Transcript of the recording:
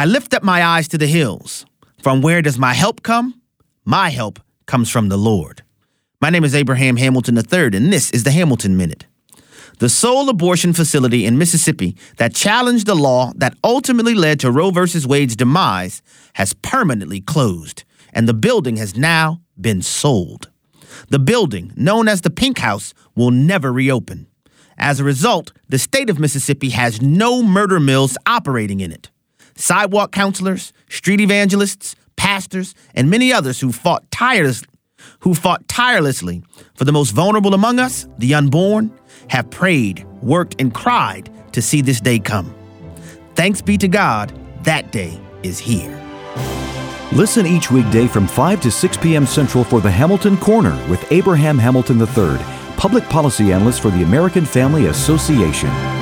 I lift up my eyes to the hills. From where does my help come? My help comes from the Lord. My name is Abraham Hamilton III, and this is the Hamilton Minute. The sole abortion facility in Mississippi that challenged the law that ultimately led to Roe v. Wade's demise has permanently closed, and the building has now been sold. The building, known as the Pink House, will never reopen. As a result, the state of Mississippi has no murder mills operating in it. Sidewalk counselors, street evangelists, pastors, and many others who fought tirelessly who fought tirelessly for the most vulnerable among us, the unborn, have prayed, worked, and cried to see this day come. Thanks be to God, that day is here. Listen each weekday from 5 to 6 p.m. Central for the Hamilton Corner with Abraham Hamilton III, public policy analyst for the American Family Association.